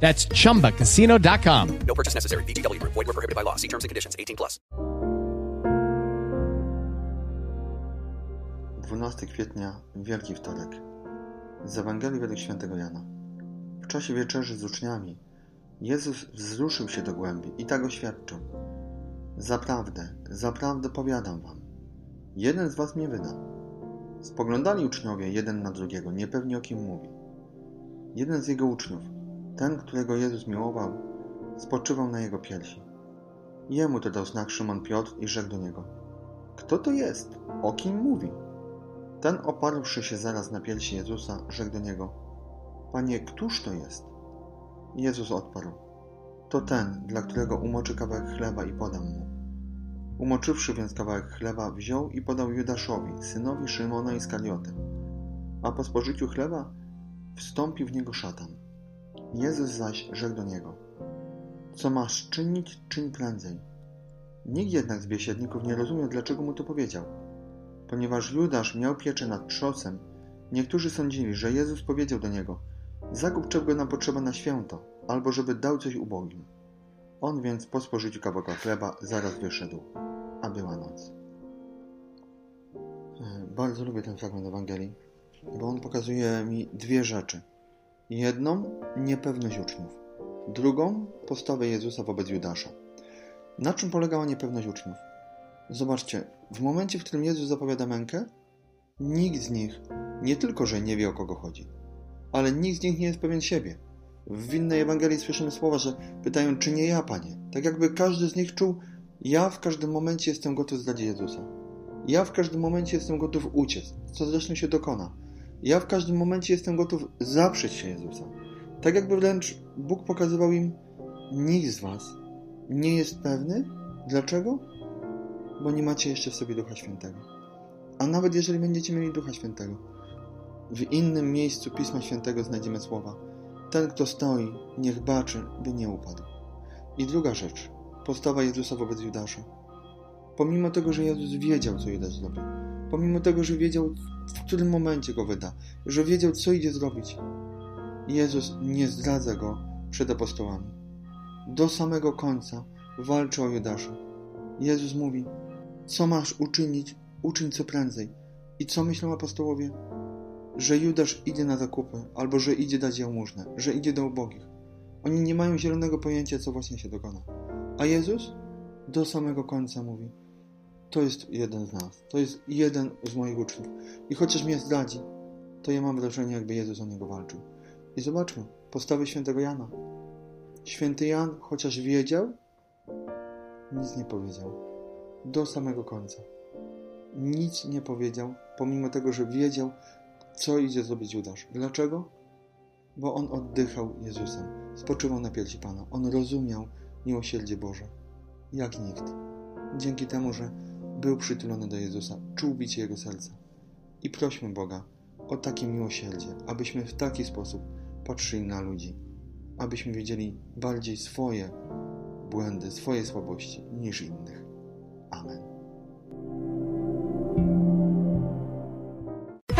That's chumbacasino.com. No purchase necessary. VGW Group. Void were prohibited by law. See terms and conditions. 18 plus. 12 kwietnia, Wielki Wtorek. Z Ewangelii według świętego Jana. W czasie wieczerzy z uczniami Jezus wzruszył się do głębi i tak oświadczył. Zaprawdę, zaprawdę powiadam wam, jeden z was mnie wyda. Spoglądali uczniowie jeden na drugiego, niepewni o kim mówi. Jeden z jego uczniów, ten, którego Jezus miłował, spoczywał na jego piersi. Jemu to dał znak Szymon Piotr i rzekł do niego: Kto to jest? O kim mówi? Ten, oparłszy się zaraz na piersi Jezusa, rzekł do niego: Panie, któż to jest? Jezus odparł: To ten, dla którego umoczy kawałek chleba i podam mu. Umoczywszy więc kawałek chleba, wziął i podał Judaszowi, synowi Szymona i Skarioty. A po spożyciu chleba wstąpił w niego szatan. Jezus zaś rzekł do niego: Co masz czynić, czyń prędzej. Nikt jednak z biesiadników nie rozumiał, dlaczego mu to powiedział. Ponieważ Judasz miał pieczę nad trzosem, niektórzy sądzili, że Jezus powiedział do niego: Zakup czego nam potrzeba na święto, albo żeby dał coś ubogim. On więc po spożyciu kawałka chleba zaraz wyszedł, a była noc. Bardzo lubię ten fragment Ewangelii, bo on pokazuje mi dwie rzeczy. Jedną niepewność uczniów, drugą postawę Jezusa wobec Judasza. Na czym polegała niepewność uczniów? Zobaczcie, w momencie, w którym Jezus zapowiada mękę, nikt z nich nie tylko, że nie wie o kogo chodzi, ale nikt z nich nie jest pewien siebie. W innej Ewangelii słyszymy słowa, że pytają, czy nie ja, Panie? Tak jakby każdy z nich czuł, ja w każdym momencie jestem gotów zdradzić Jezusa. Ja w każdym momencie jestem gotów uciec, co zresztą się dokona. Ja w każdym momencie jestem gotów zaprzeć się Jezusa. Tak jakby wręcz Bóg pokazywał im, nikt z was nie jest pewny. Dlaczego? Bo nie macie jeszcze w sobie Ducha Świętego. A nawet jeżeli będziecie mieli Ducha Świętego, w innym miejscu Pisma Świętego znajdziemy słowa ten, kto stoi, niech baczy, by nie upadł. I druga rzecz, postawa Jezusa wobec Judasza. Pomimo tego, że Jezus wiedział, co Judasz zrobi, pomimo tego, że wiedział, którym momencie go wyda, że wiedział, co idzie zrobić, Jezus nie zdradza go przed apostołami. Do samego końca walczy o Judasza. Jezus mówi, co masz uczynić, uczyń co prędzej. I co myślą apostołowie? Że Judasz idzie na zakupy, albo że idzie dać jałmużnę, że idzie do ubogich. Oni nie mają zielonego pojęcia, co właśnie się dokona. A Jezus do samego końca mówi, to jest jeden z nas, to jest jeden z moich uczniów. I chociaż mnie zdradzi, to ja mam wrażenie, jakby Jezus o niego walczył. I zobaczmy, postawy świętego Jana. Święty Jan, chociaż wiedział, nic nie powiedział. Do samego końca. Nic nie powiedział, pomimo tego, że wiedział, co idzie zrobić Judasz. Dlaczego? Bo on oddychał Jezusem, spoczywał na piersi Pana. On rozumiał miłosierdzie Boże, jak nikt. Dzięki temu, że był przytulony do Jezusa, czuł bicie Jego serca. I prośmy Boga o takie miłosierdzie, abyśmy w taki sposób patrzyli na ludzi, abyśmy wiedzieli bardziej swoje błędy, swoje słabości niż innych. Amen.